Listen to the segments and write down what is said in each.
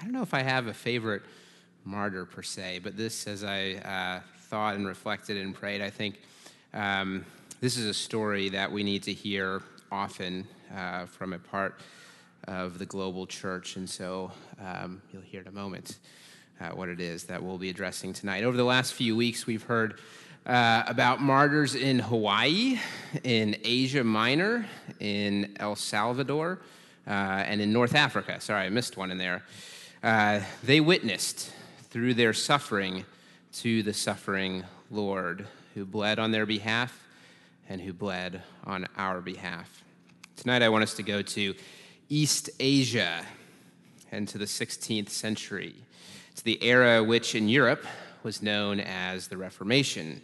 I don't know if I have a favorite martyr per se, but this, as I uh, thought and reflected and prayed, I think um, this is a story that we need to hear often uh, from a part of the global church. And so um, you'll hear in a moment uh, what it is that we'll be addressing tonight. Over the last few weeks, we've heard uh, about martyrs in Hawaii, in Asia Minor, in El Salvador, uh, and in North Africa. Sorry, I missed one in there. Uh, they witnessed through their suffering to the suffering Lord who bled on their behalf and who bled on our behalf. Tonight, I want us to go to East Asia and to the 16th century, to the era which in Europe was known as the Reformation.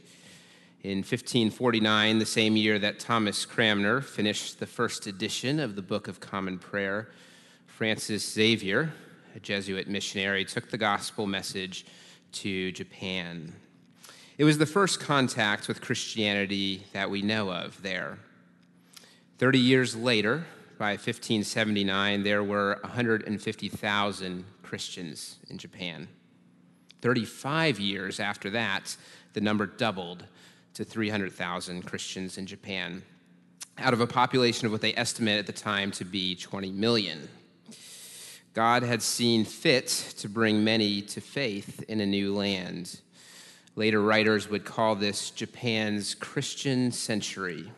In 1549, the same year that Thomas Cranmer finished the first edition of the Book of Common Prayer, Francis Xavier, a Jesuit missionary, took the gospel message to Japan. It was the first contact with Christianity that we know of there. Thirty years later, by 1579, there were 150,000 Christians in Japan. 35 years after that, the number doubled to 300,000 Christians in Japan, out of a population of what they estimate at the time to be 20 million. God had seen fit to bring many to faith in a new land. Later writers would call this Japan's Christian century.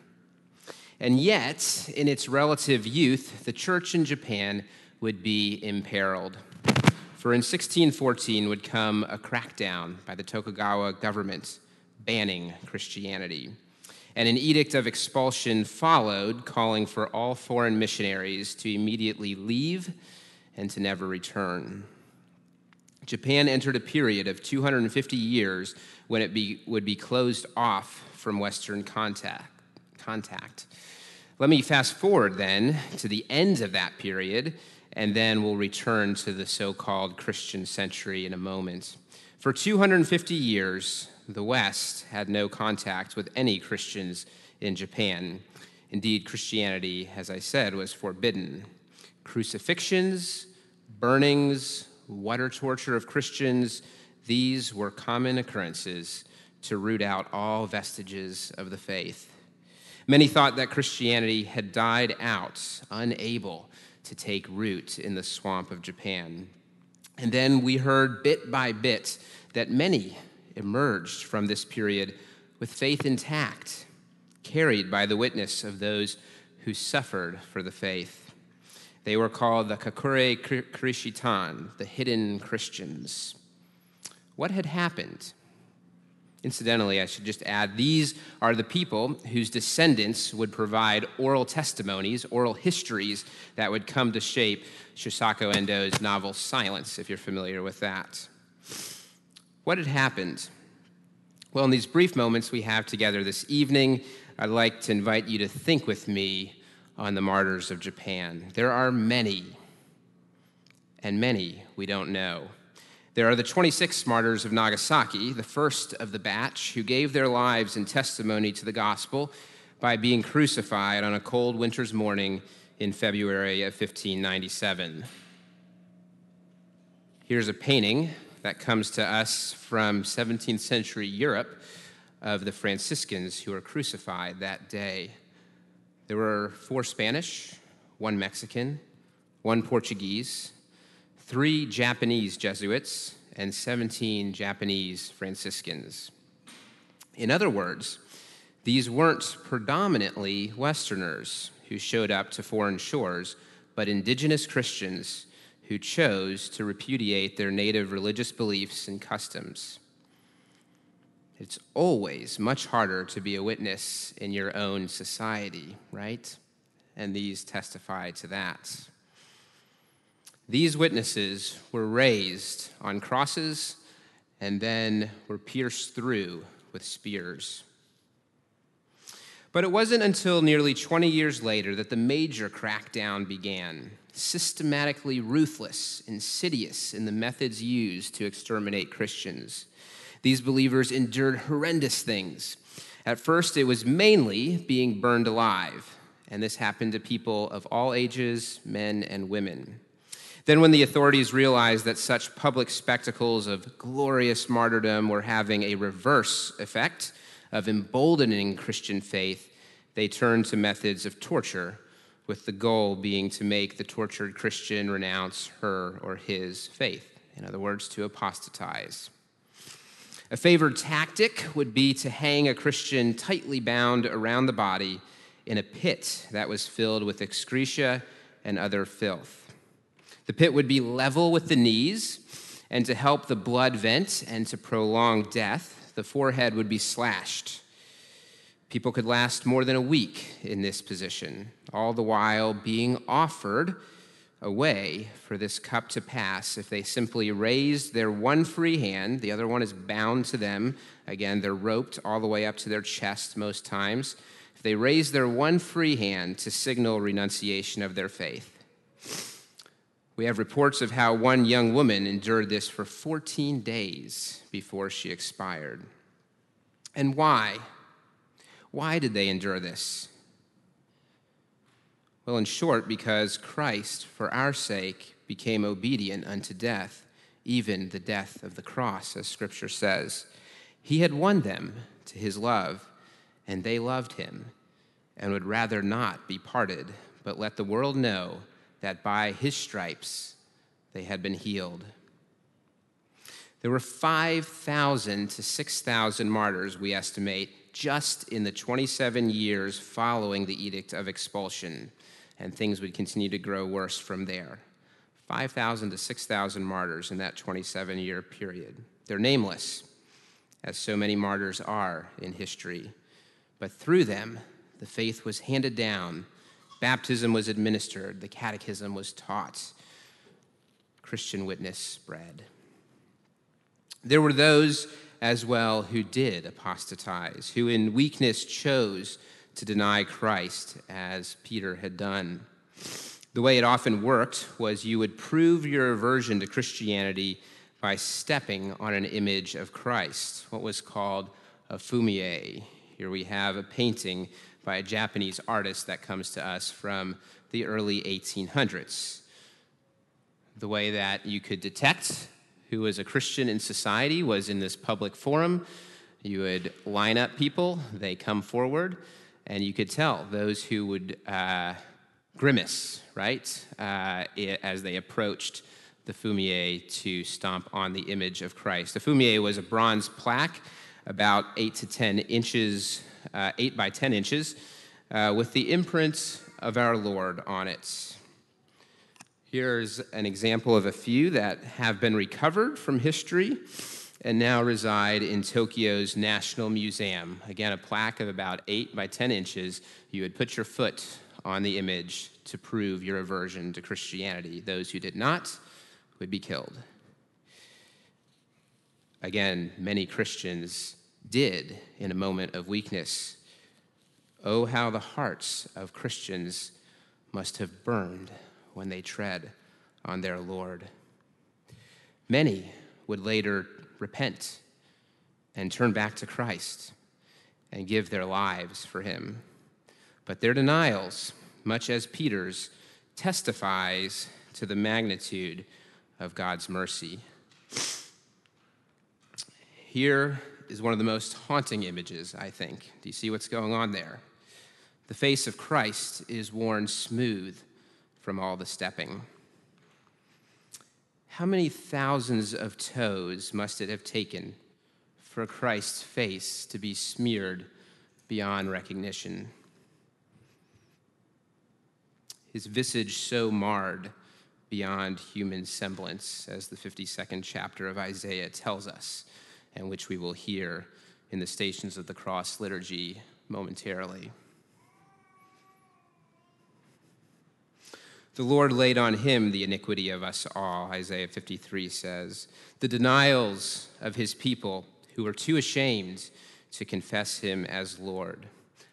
And yet, in its relative youth, the church in Japan would be imperiled. For in 1614 would come a crackdown by the Tokugawa government banning Christianity. And an edict of expulsion followed, calling for all foreign missionaries to immediately leave and to never return. Japan entered a period of 250 years when it be, would be closed off from Western contact. contact. Let me fast forward then to the end of that period, and then we'll return to the so called Christian century in a moment. For 250 years, the West had no contact with any Christians in Japan. Indeed, Christianity, as I said, was forbidden. Crucifixions, burnings, water torture of Christians, these were common occurrences to root out all vestiges of the faith. Many thought that Christianity had died out, unable to take root in the swamp of Japan. And then we heard bit by bit that many emerged from this period with faith intact, carried by the witness of those who suffered for the faith. They were called the Kakure Kirishitan, the hidden Christians. What had happened? Incidentally, I should just add these are the people whose descendants would provide oral testimonies, oral histories that would come to shape Shusaku Endo's novel Silence, if you're familiar with that. What had happened? Well, in these brief moments we have together this evening, I'd like to invite you to think with me on the martyrs of Japan. There are many, and many we don't know. There are the 26 martyrs of Nagasaki, the first of the batch, who gave their lives in testimony to the gospel by being crucified on a cold winter's morning in February of 1597. Here's a painting that comes to us from 17th century Europe of the Franciscans who were crucified that day. There were four Spanish, one Mexican, one Portuguese, three Japanese Jesuits, and 17 Japanese Franciscans. In other words, these weren't predominantly Westerners who showed up to foreign shores, but indigenous Christians who chose to repudiate their native religious beliefs and customs. It's always much harder to be a witness in your own society, right? And these testify to that. These witnesses were raised on crosses and then were pierced through with spears. But it wasn't until nearly 20 years later that the major crackdown began, systematically ruthless, insidious in the methods used to exterminate Christians. These believers endured horrendous things. At first, it was mainly being burned alive, and this happened to people of all ages, men and women. Then, when the authorities realized that such public spectacles of glorious martyrdom were having a reverse effect of emboldening Christian faith, they turned to methods of torture, with the goal being to make the tortured Christian renounce her or his faith. In other words, to apostatize. A favored tactic would be to hang a Christian tightly bound around the body in a pit that was filled with excreta and other filth. The pit would be level with the knees, and to help the blood vent and to prolong death, the forehead would be slashed. People could last more than a week in this position, all the while being offered a way for this cup to pass if they simply raised their one free hand. The other one is bound to them. Again, they're roped all the way up to their chest most times. If they raise their one free hand to signal renunciation of their faith. We have reports of how one young woman endured this for 14 days before she expired. And why? Why did they endure this? Well, in short, because Christ, for our sake, became obedient unto death, even the death of the cross, as Scripture says. He had won them to his love, and they loved him, and would rather not be parted, but let the world know that by his stripes they had been healed. There were 5,000 to 6,000 martyrs, we estimate, just in the 27 years following the Edict of Expulsion and things would continue to grow worse from there. 5,000 to 6,000 martyrs in that 27 year period. They're nameless, as so many martyrs are in history, but through them, the faith was handed down, baptism was administered, the catechism was taught, Christian witness spread. There were those as well who did apostatize, who in weakness chose to deny Christ as Peter had done. The way it often worked was you would prove your aversion to Christianity by stepping on an image of Christ, what was called a fumie. Here we have a painting by a Japanese artist that comes to us from the early 1800s. The way that you could detect who was a Christian in society was in this public forum. You would line up people, they come forward, and you could tell those who would uh, grimace, right, uh, as they approached the fumie to stomp on the image of Christ. The fumie was a bronze plaque about eight to 10 inches, uh, eight by 10 inches, uh, with the imprint of our Lord on it. Here's an example of a few that have been recovered from history and now reside in Tokyo's National Museum. Again, a plaque of about 8 by 10 inches. You would put your foot on the image to prove your aversion to Christianity. Those who did not would be killed. Again, many Christians did in a moment of weakness. Oh, how the hearts of Christians must have burned when they tread on their Lord. Many would later repent and turn back to Christ and give their lives for him. But their denials, much as Peter's, testifies to the magnitude of God's mercy. Here is one of the most haunting images, I think. Do you see what's going on there? The face of Christ is worn smooth from all the stepping. How many thousands of toes must it have taken for Christ's face to be smeared beyond recognition? His visage so marred beyond human semblance, as the 52nd chapter of Isaiah tells us, and which we will hear in the Stations of the Cross liturgy momentarily. The Lord laid on him the iniquity of us all, Isaiah 53 says. The denials of his people who are too ashamed to confess him as Lord.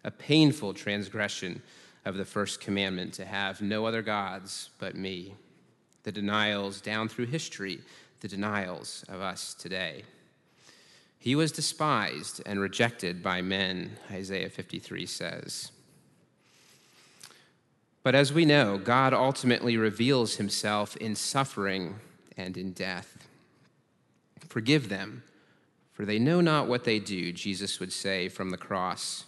A painful transgression of the first commandment to have no other gods but me. The denials down through history, the denials of us today. He was despised and rejected by men, Isaiah 53 says. But as we know, God ultimately reveals himself in suffering and in death. Forgive them, for they know not what they do, Jesus would say from the cross.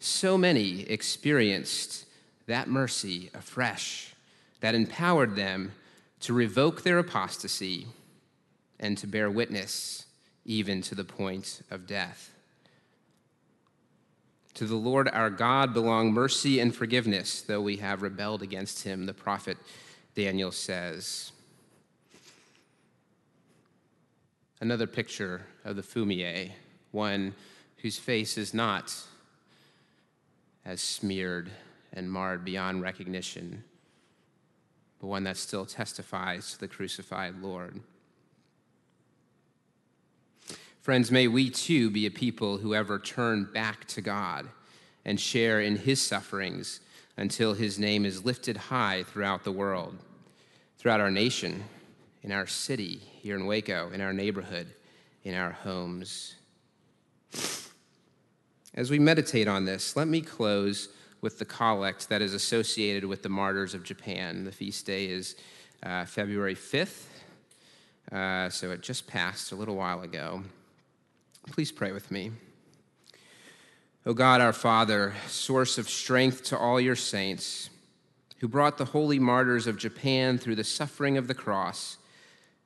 So many experienced that mercy afresh that empowered them to revoke their apostasy and to bear witness even to the point of death. To the Lord our God belong mercy and forgiveness, though we have rebelled against him, the prophet Daniel says. Another picture of the fumie, one whose face is not as smeared and marred beyond recognition, but one that still testifies to the crucified Lord. Friends, may we too be a people who ever turn back to God and share in his sufferings until his name is lifted high throughout the world, throughout our nation, in our city, here in Waco, in our neighborhood, in our homes. As we meditate on this, let me close with the collect that is associated with the martyrs of Japan. The feast day is uh, February 5th, uh, so it just passed a little while ago. Please pray with me. O God, our Father, source of strength to all your saints, who brought the holy martyrs of Japan through the suffering of the cross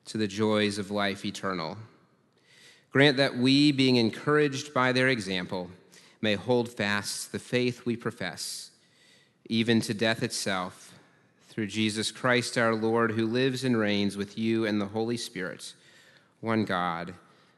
to the joys of life eternal. Grant that we, being encouraged by their example, may hold fast the faith we profess, even to death itself, through Jesus Christ our Lord, who lives and reigns with you and the Holy Spirit, one God